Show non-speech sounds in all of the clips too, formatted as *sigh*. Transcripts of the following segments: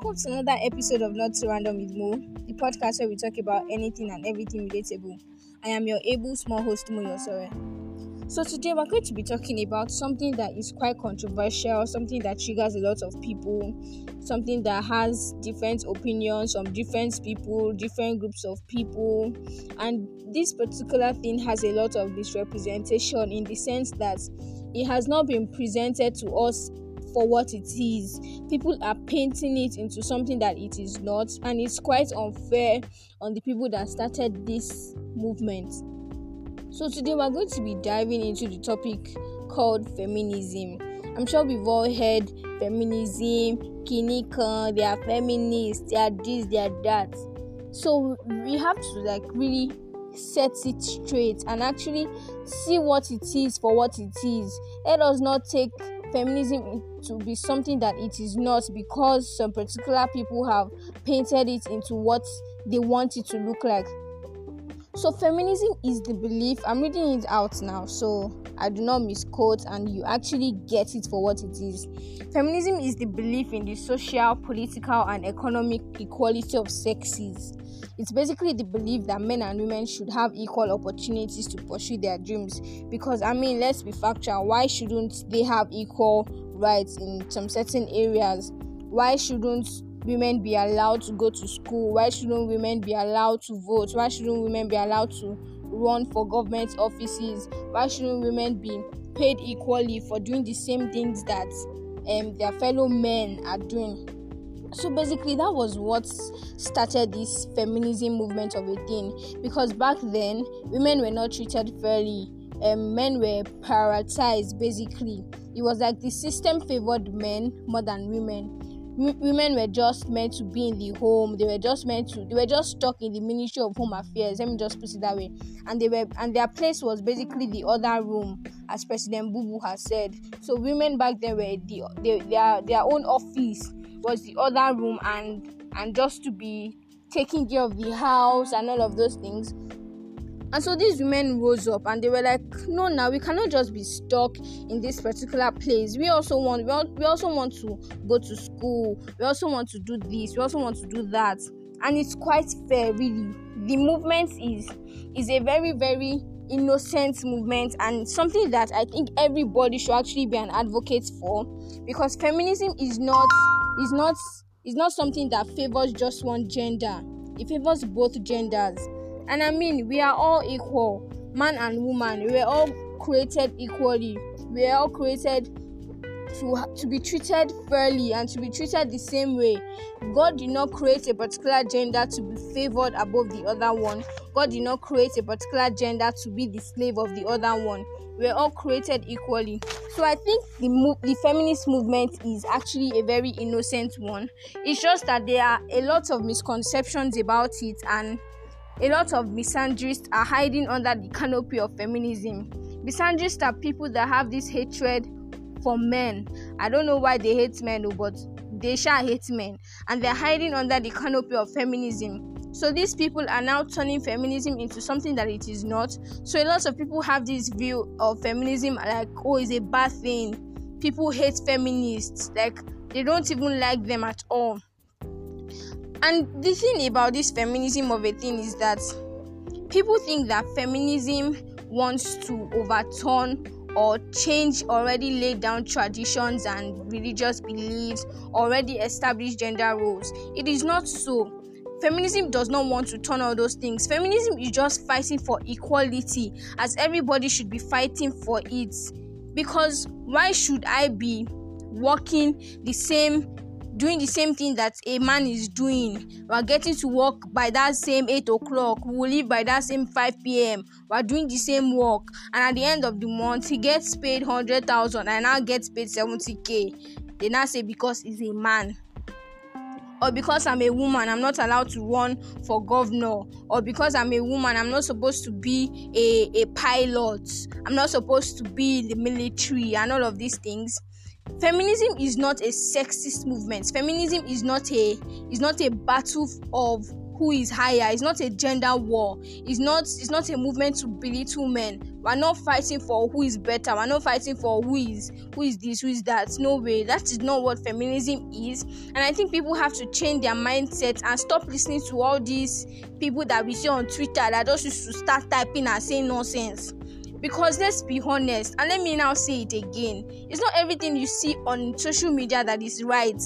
welcome to another episode of Not So Random with Mo, the podcast where we talk about anything and everything relatable. I am your able small host Mo Yosore. So today we're going to be talking about something that is quite controversial, something that triggers a lot of people, something that has different opinions from different people, different groups of people, and this particular thing has a lot of misrepresentation in the sense that it has not been presented to us for what it is. People are painting it into something that it is not, and it's quite unfair on the people that started this movement. So, today we're going to be diving into the topic called feminism. I'm sure we've all heard feminism, kinika, they are feminists, they are this, they are that. So, we have to like really set it straight and actually see what it is for what it is. Let us not take feminism to be something that it is not because some particular people have painted it into what they want it to look like. So, feminism is the belief, I'm reading it out now, so I do not misquote and you actually get it for what it is. Feminism is the belief in the social, political, and economic equality of sexes. It's basically the belief that men and women should have equal opportunities to pursue their dreams. Because, I mean, let's be factual, why shouldn't they have equal rights in some certain areas? Why shouldn't women be allowed to go to school? Why shouldn't women be allowed to vote? Why shouldn't women be allowed to run for government offices? Why shouldn't women be paid equally for doing the same things that um, their fellow men are doing? So basically, that was what started this feminism movement of a thing because back then women were not treated fairly and men were prioritized basically. It was like the system favored men more than women women were just meant to be in the home. They were just meant to they were just stuck in the ministry of home affairs. Let me just put it that way. And they were and their place was basically the other room as president bubu has said. So women back then were the they, their their own office was the other room and and just to be taking care of the house and all of those things and so these women rose up and they were like, no, now we cannot just be stuck in this particular place. We also want, we, all, we also want to go to school. We also want to do this. We also want to do that. And it's quite fair, really. The movement is is a very, very innocent movement and something that I think everybody should actually be an advocate for because feminism is not is not is not something that favors just one gender. It favors both genders and I mean, we are all equal, man and woman. We are all created equally. We are all created to to be treated fairly and to be treated the same way. God did not create a particular gender to be favored above the other one. God did not create a particular gender to be the slave of the other one. We're all created equally. So I think the mo- the feminist movement is actually a very innocent one. It's just that there are a lot of misconceptions about it and a lot of misandrists are hiding under the canopy of feminism. Misandrists are people that have this hatred for men. I don't know why they hate men, oh, but they shall hate men, and they're hiding under the canopy of feminism. So these people are now turning feminism into something that it is not. So a lot of people have this view of feminism like, oh, it's a bad thing. People hate feminists, like they don't even like them at all. And the thing about this feminism of a thing is that people think that feminism wants to overturn or change already laid down traditions and religious beliefs, already established gender roles. It is not so. Feminism does not want to turn all those things. Feminism is just fighting for equality, as everybody should be fighting for it. Because why should I be working the same doing the same thing that a man is doing. We're getting to work by that same 8 o'clock. We will leave by that same 5 p.m we're doing the same work. And at the end of the month he gets paid 100000 and now gets paid 70k they now say because he's a man. Or because I'm a woman, I'm not allowed to run for governor, or because I'm a woman, I'm not supposed to be a, a pilot, I'm not supposed to be in the military, and all of these things feminism is not a sexist movement. Feminism is not a is not a battle of who is higher. It's not a gender war. It's not it's not a movement to belittle men. We're not fighting for who is better. We're not fighting for who is who is this who is that. No way. That is not what feminism is. And i think people have to change their mindset and stop listening to all these people that we see on twitter that just used to start typing and saying nonsense because let's be honest and let me now say it again it's not everything you see on social media that is right.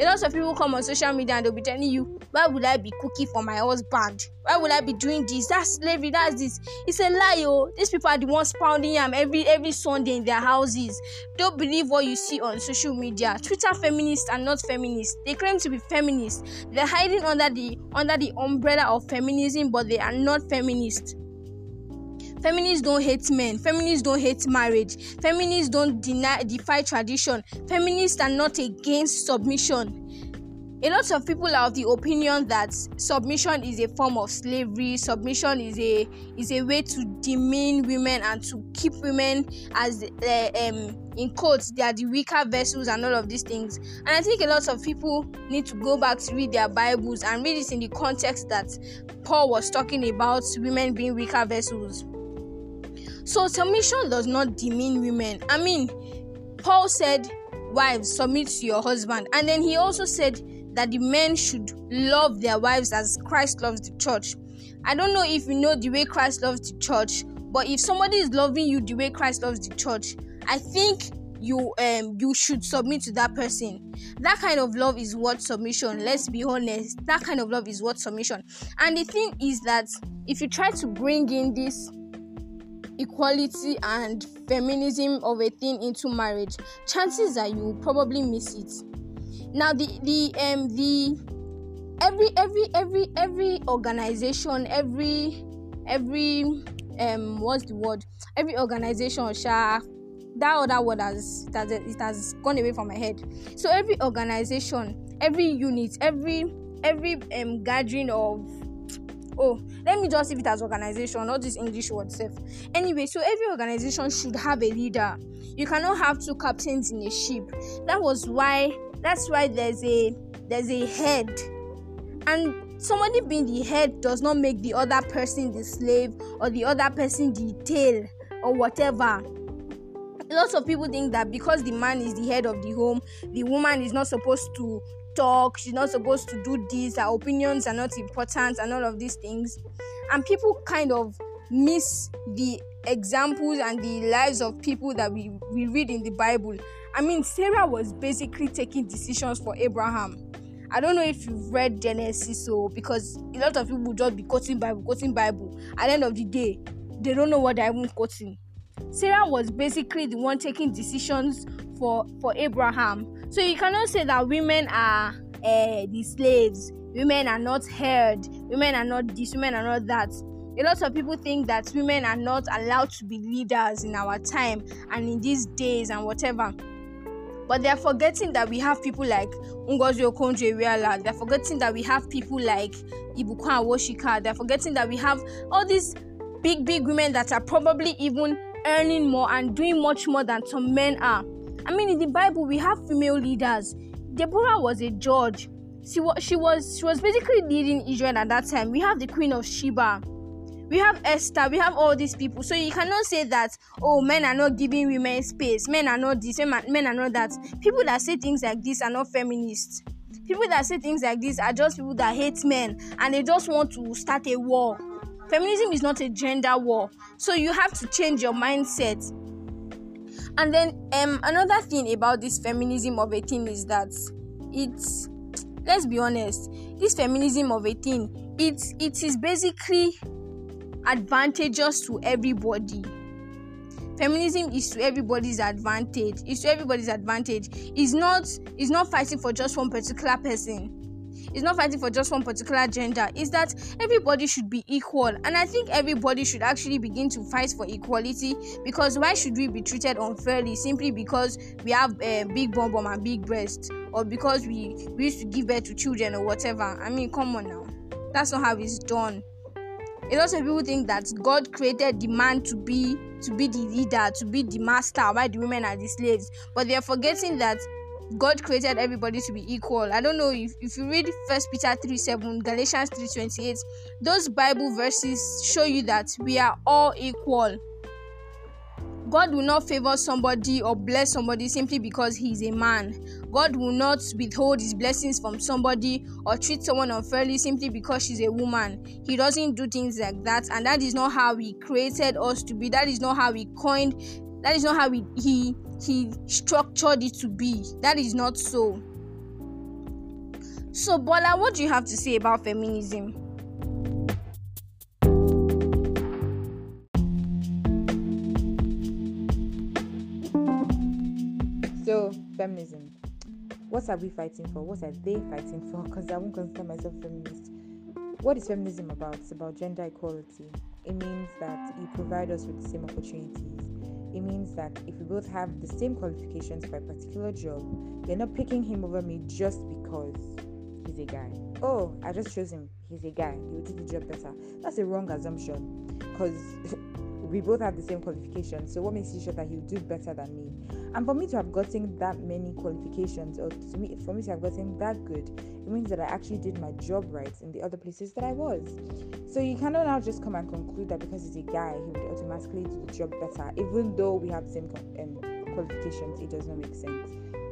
A lot of people come on social media and they'll be telling you why would i be cooking for my husband? Why would i be doing this? That's slavery that's this. It's a lie oh. These people are the ones pounding yam every every sunday in their houses. Don't believe what you see on social media. Twitter feminists are not feminists. They claim to be feminists. They're hiding under the under the umbrella of feminism but they are not feminists feminists don't hate men. Feminists don't hate marriage. Feminists don't deny defy tradition. Feminists are not against submission. A lot of people are of the opinion that submission is a form of slavery. Submission is a is a way to demean women and to keep women as uh, um in quotes they are the weaker vessels and all of these things. And i think a lot of people need to go back to read their bibles and read it in the context that paul was talking about women being weaker vessels so submission does not demean women. I mean, Paul said, Wives, submit to your husband. And then he also said that the men should love their wives as Christ loves the church. I don't know if you know the way Christ loves the church, but if somebody is loving you the way Christ loves the church, I think you um you should submit to that person that kind of love is what submission let's be honest that kind of love is what submission and the thing is that if you try to bring in this equality and feminism of a thing into marriage, chances are you probably miss it. Now the the um the every every every every organization, every every um what's the word? Every organization, sha that other word has it has, it has gone away from my head. So every organization, every unit, every every um gathering of oh let me just see it as organization not this english word self. Anyway so every organization should have a leader. You cannot have two captains in a ship. That was why that's why there's a there's a head. And somebody being the head does not make the other person the slave or the other person the tail or whatever. Lots of people think that because the man is the head of the home the woman is not supposed to talk she's not supposed to do this her opinions are not important and all of these things. And people kind of miss the examples and the lives of people that we, we read in the bible. I mean sarah was basically taking decisions for abraham. I don't know if you've read genesis so because a lot of people just be quoting bible quoting bible. At the end of the day they don't know what they're even quoting. Sarah was basically the one taking decisions for for abraham so you cannot say that women are uh, the slaves, women are not heard, women are not this, women are not that. A lot of people think that women are not allowed to be leaders in our time and in these days and whatever. But they're forgetting that we have people like Ngozi Okonjo-Iweala. They're forgetting that we have people like Ibukun Awosika. They're forgetting that we have all these big, big women that are probably even earning more and doing much more than some men are. I mean, in the Bible, we have female leaders. Deborah was a judge. She was she was she was basically leading Israel at that time. We have the Queen of Sheba. We have Esther. We have all these people. So you cannot say that oh men are not giving women space. Men are not this. Men are not that. People that say things like this are not feminists. People that say things like this are just people that hate men and they just want to start a war. Feminism is not a gender war. So you have to change your mindset and then um another thing about this feminism of a thing is that it's let's be honest this feminism of a thing it it is basically advantageous to everybody. Feminism is to everybody's advantage. It's to everybody's advantage. It's not it's not fighting for just one particular person is not fighting for just one particular gender. Is that everybody should be equal. And i think everybody should actually begin to fight for equality because why should we be treated unfairly simply because we have a uh, big bum bum and big breast or because we, we used to give birth to children or whatever? I mean come on now. That's not how it's done. A lot of people think that god created the man to be to be the leader to be the master. While the women are the slaves? But they're forgetting that God created everybody to be equal. I don't know if, if you read First Peter 3 7, Galatians 3 28, those Bible verses show you that we are all equal. God will not favor somebody or bless somebody simply because he is a man. God will not withhold his blessings from somebody or treat someone unfairly simply because she's a woman. He doesn't do things like that, and that is not how he created us to be. That is not how he coined. That is not how he he, he structured it to be. That is not so. So, Bola, what do you have to say about feminism? So, feminism. What are we fighting for? What are they fighting for? Because I won't consider myself feminist. What is feminism about? It's about gender equality. It means that you provide us with the same opportunities. It means that if we both have the same qualifications for a particular job, you're not picking him over me just because he's a guy. Oh, I just chose him. He's a guy. He will do the job better. That's a wrong assumption because *laughs* we both have the same qualifications. So what makes you sure that he'll do better than me? And for me to have gotten that many qualifications, or to me, for me to have gotten that good, it means that I actually did my job right in the other places that I was. So you cannot now just come and conclude that because he's a guy, he would automatically do the job better, even though we have the same um, qualifications. It does not make sense.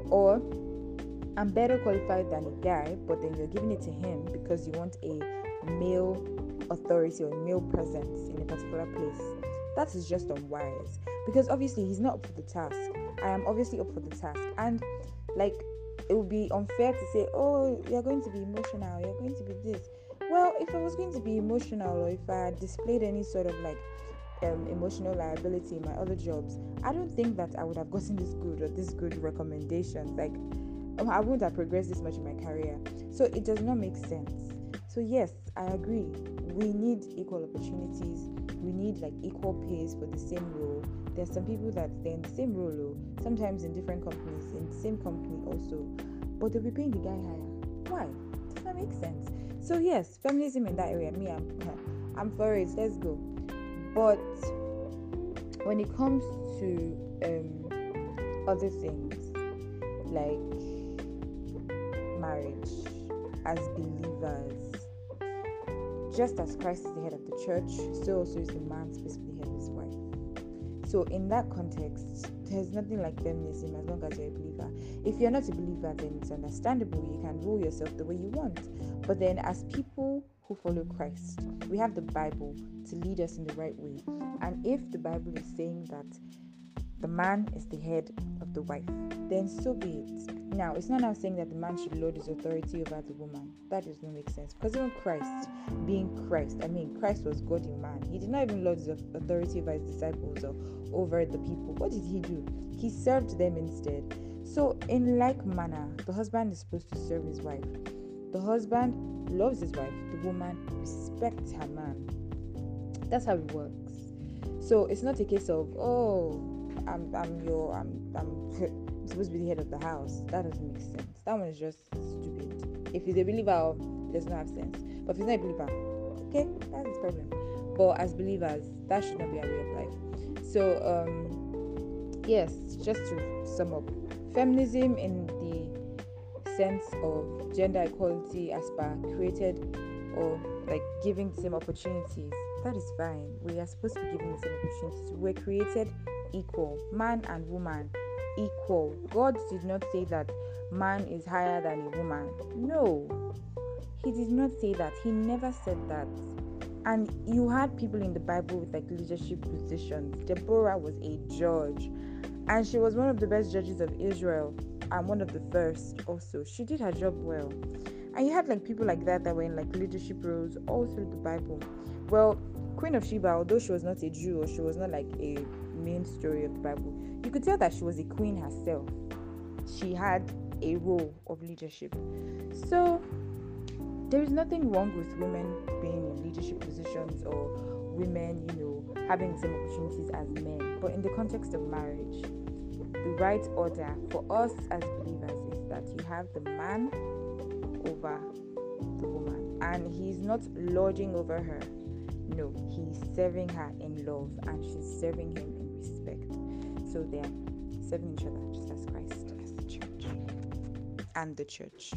Or I'm better qualified than a guy, but then you're giving it to him because you want a male authority or male presence in a particular place that is just unwise because obviously he's not up for the task. I am obviously up for the task, and like it would be unfair to say, Oh, you're going to be emotional, you're going to be this. Well, if I was going to be emotional or if I displayed any sort of like um, emotional liability in my other jobs, I don't think that I would have gotten this good or this good recommendations. Like, um, I wouldn't have progressed this much in my career. So it does not make sense. So, yes, I agree. We need equal opportunities we need like equal pays for the same role. There's some people that they're in the same role, sometimes in different companies, in the same company also, but they'll be paying the guy higher. Why? Does that make sense? So yes, feminism in that area, me, I'm, *laughs* I'm for it. Let's go. But when it comes to um, other things like marriage as believers just as Christ is the head of the church, so also is the man supposed to be the head of his wife. So, in that context, there's nothing like feminism as long as you're a believer. If you're not a believer, then it's understandable. You can rule yourself the way you want. But then, as people who follow Christ, we have the Bible to lead us in the right way. And if the Bible is saying that the man is the head of the wife, then so be it. Now, it's not now saying that the man should lord his authority over the woman. That does not make sense. Because even Christ, being Christ, I mean, Christ was God in man. He did not even lord his authority over his disciples or over the people. What did he do? He served them instead. So, in like manner, the husband is supposed to serve his wife. The husband loves his wife. The woman respects her man. That's how it works. So it's not a case of oh, I'm I'm your I'm I'm *laughs* supposed to be the head of the house. That doesn't make sense. That one is just stupid. If he's a believer, it does not have sense. But if he's not a believer, okay, that's his problem. But as believers, that should not be our way of life. So, um, yes, just to sum up, feminism in the sense of gender equality as per created or like giving the same opportunities that is fine we are supposed to be given the same opportunities we're created equal man and woman equal. God did not say that man is higher than a woman. No, He did not say that. He never said that. And you had people in the Bible with like leadership positions. Deborah was a judge, and she was one of the best judges of Israel, and one of the first also. She did her job well. And you had like people like that that were in like leadership roles all through the Bible. Well, Queen of Sheba, although she was not a Jew or she was not like a main story of the Bible, you could tell that she was a queen herself. She had a role of leadership. So there is nothing wrong with women being in leadership positions or women, you know, having the same opportunities as men. But in the context of marriage, the right order for us as believers is that you have the man over the woman and he's not lording over her. No, he's serving her in love and she's serving him. So they are serving each other just as Christ as the church and the church.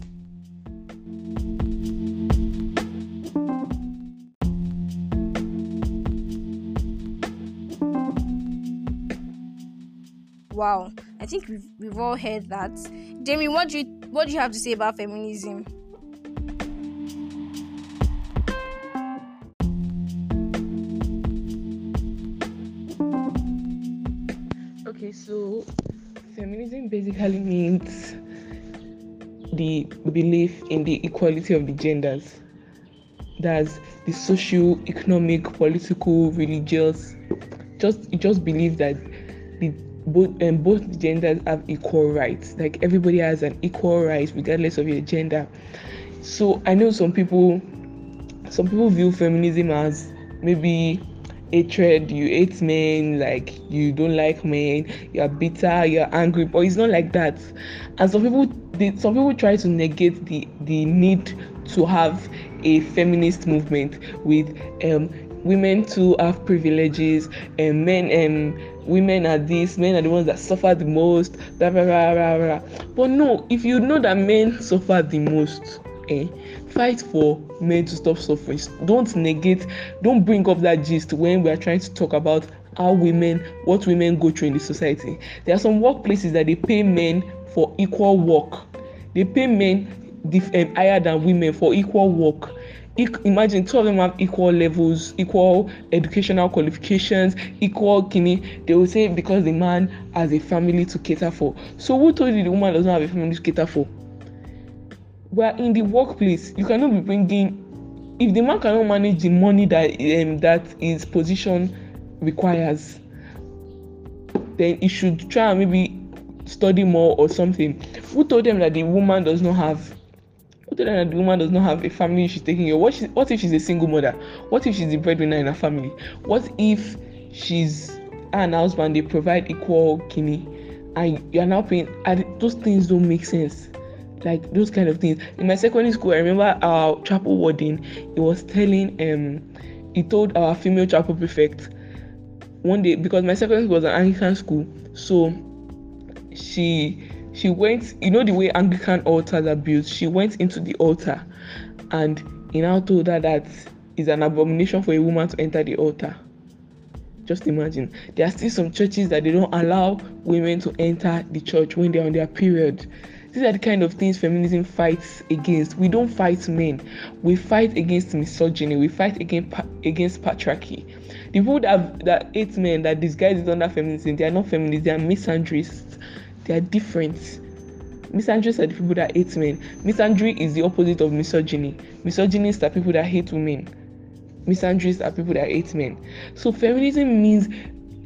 Wow, I think we've, we've all heard that. Jamie, what do you what do you have to say about feminism? Okay, so feminism basically means the belief in the equality of the genders. That's the social, economic, political, religious. Just it just believe that the both and um, both genders have equal rights. Like everybody has an equal right regardless of your gender. So I know some people some people view feminism as maybe hatred, you hate men, like you don't like men, you're bitter, you're angry, but it's not like that. And some people they, some people try to negate the the need to have a feminist movement with um women to have privileges and men and women are this men are the ones that suffer the most blah, blah, blah, blah, blah. but no if you know that men suffer the most eh, fight for men to stop suffering. Don't negate don't bring up that gist when we are trying to talk about how women what women go through in the society. There are some workplaces that they pay men for equal work. They pay men um, higher than women for equal work. Imagine two of them have equal levels equal educational qualifications equal kini they will say because the man has a family to cater for. So who told you the woman does not have a family to cater for well in the workplace you cannot be bringing if the man cannot manage the money that um, that his position requires then he should try and maybe study more or something. Who told them that the woman does not have who told them that the woman does not have a family she's taking care what, she, what if she's a single mother? What if she's the breadwinner in her family? What if she's an husband they provide equal kidney and you're now paying and those things don't make sense like those kind of things. In my secondary school, I remember our chapel warden, he was telling um he told our female chapel prefect one day because my secondary school was an Anglican school, so she she went, you know the way Anglican altars are built, she went into the altar and he now told her that it's an abomination for a woman to enter the altar. Just imagine. There are still some churches that they don't allow women to enter the church when they're on their period these are the kind of things feminism fights against. We don't fight men. We fight against misogyny. We fight against against patriarchy. The people that that hate men that disguise under feminism, they are not feminists. They are misandrists. They are different. Misandrists are the people that hate men. Misandry is the opposite of misogyny. Misogynists are people that hate women. Misandrists are people that hate men. So feminism means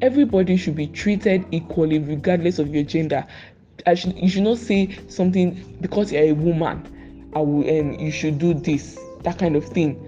everybody should be treated equally regardless of your gender. I should you should not say something because you're a woman. I will um you should do this that kind of thing.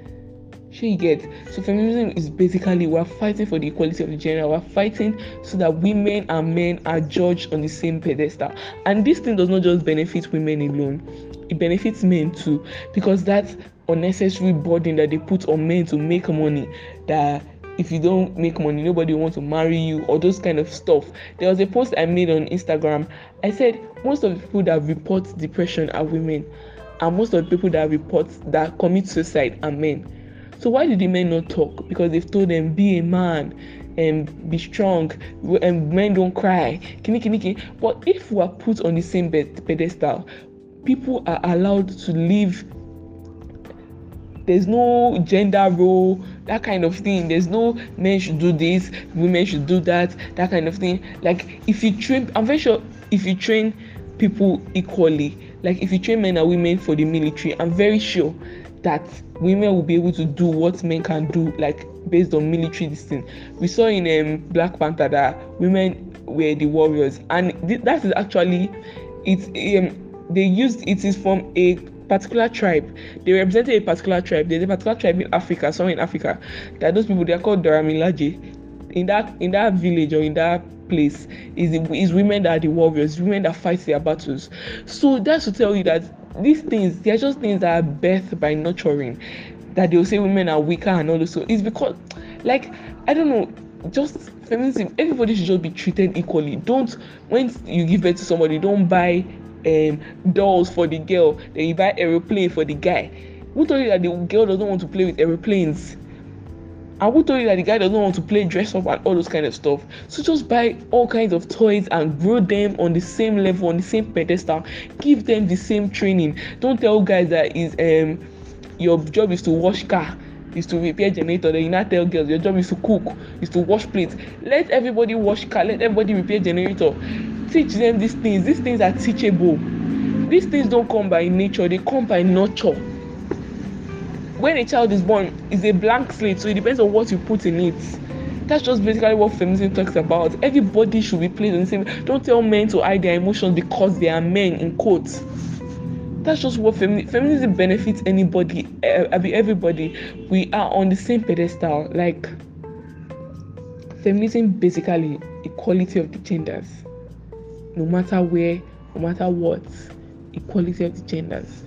Sure you get so feminism is basically we're fighting for the equality of the gender. We're fighting so that women and men are judged on the same pedestal. And this thing does not just benefit women alone; it benefits men too because that unnecessary burden that they put on men to make money that if you don't make money nobody wants to marry you or those kind of stuff. There was a post i made on instagram. I said most of the people that report depression are women and most of the people that report that commit suicide are men. So why did the men not talk? Because they've told them be a man and be strong and um, men don't cry kini kini kini. But if we are put on the same pedestal people are allowed to live there's no gender role that kind of thing. There's no men should do this women should do that that kind of thing. Like if you train i'm very sure if you train people equally like if you train men and women for the military i'm very sure that women will be able to do what men can do like based on military this thing we saw in um, black panther that women were the warriors and th- that is actually it's um, they used it is from a particular tribe. They represented a particular tribe. There's a particular tribe in Africa, somewhere in Africa. That those people they are called Dora Milaje. In that in that village or in that place is is women that are the warriors, women that fight their battles. So that's to tell you that these things they are just things that are birthed by nurturing. That they'll say women are weaker and all this. So it's because like I don't know, just feminism, everybody should just be treated equally. Don't when you give birth to somebody, don't buy um, dolls for the girl, then you buy aeroplane for the guy. Who told you that the girl doesn't want to play with aeroplanes? And who told you that the guy doesn't want to play dress up and all those kind of stuff? So just buy all kinds of toys and grow them on the same level, on the same pedestal. Give them the same training. Don't tell guys that is um your job is to wash car is to repair generator then you tell girls your job is to cook is to wash plates let everybody wash car let everybody repair generator teach them these things. These things are teachable. These things don't come by nature they come by nurture. When a child is born is a blank slate so it depends on what you put in it. That's just basically what feminism talks about. Everybody should be placed on the same don't tell men to hide their emotions because they are men in quotes. That's just what femi- feminism benefits anybody I mean everybody. We are on the same pedestal like feminism basically equality of the genders no matter where no matter what equality of the genders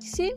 See?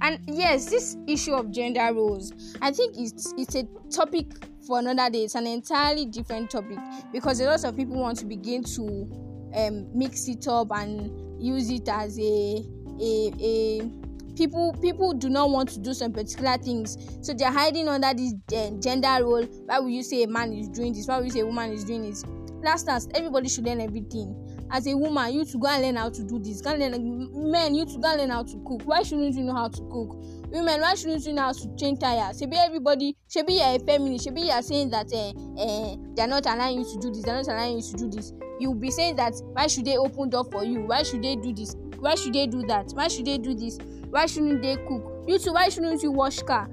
And yes, this issue of gender roles, I think it's it's a topic for another day. It's an entirely different topic because a lot of people want to begin to um, mix it up and use it as a a a people people do not want to do some particular things. So they're hiding under this uh, gender role. Why will you say a man is doing this? Why will you say a woman is doing this? Last last everybody should learn everything as a woman you to go and learn how to do this. Go and learn men you to go and learn how to cook. Why shouldn't you know how to cook? Women why shouldn't you know how to change tire shebi everybody shebi you are a feminist shebi you are saying that uh, uh, they are not allowing you to do this they are not allowing you to do this. You be saying that why should they open door for you? Why should they do this? Why should they do that? Why should they do this? Why shouldn't they cook? You too why shouldn't you wash car?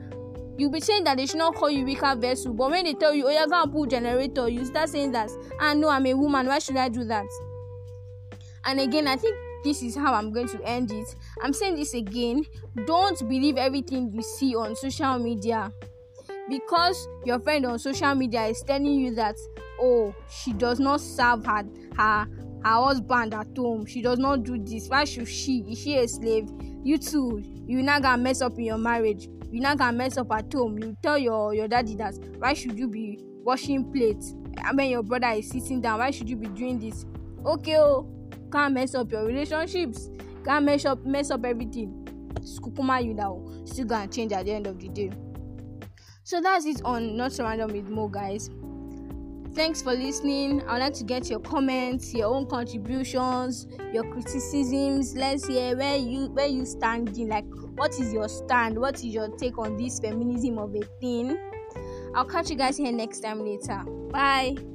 You be saying that they should not call you weaker vessel but when they tell you oh yeah go and put generator you start saying that ah no i'm a woman why should i do that and again i think this is how i'm going to end it. I'm saying this again don't believe everything you see on social media. Because your friend on social media is telling you that oh she does not serve her her her husband at home. She does not do this. Why should she? Is she a slave? You too you now gonna mess up in your marriage. You now gonna mess up at home. You tell your your daddy that why should you be washing plates? I mean your brother is sitting down. Why should you be doing this? Okay oh can't mess up your relationships can't mess up mess up everything. Skukuma you now still gonna change at the end of the day. So that's it on not random with Mo guys. Thanks for listening. I would like to get your comments your own contributions your criticisms. Let's hear where you where you standing like what is your stand? What is your take on this feminism of a thing? I'll catch you guys here next time later. Bye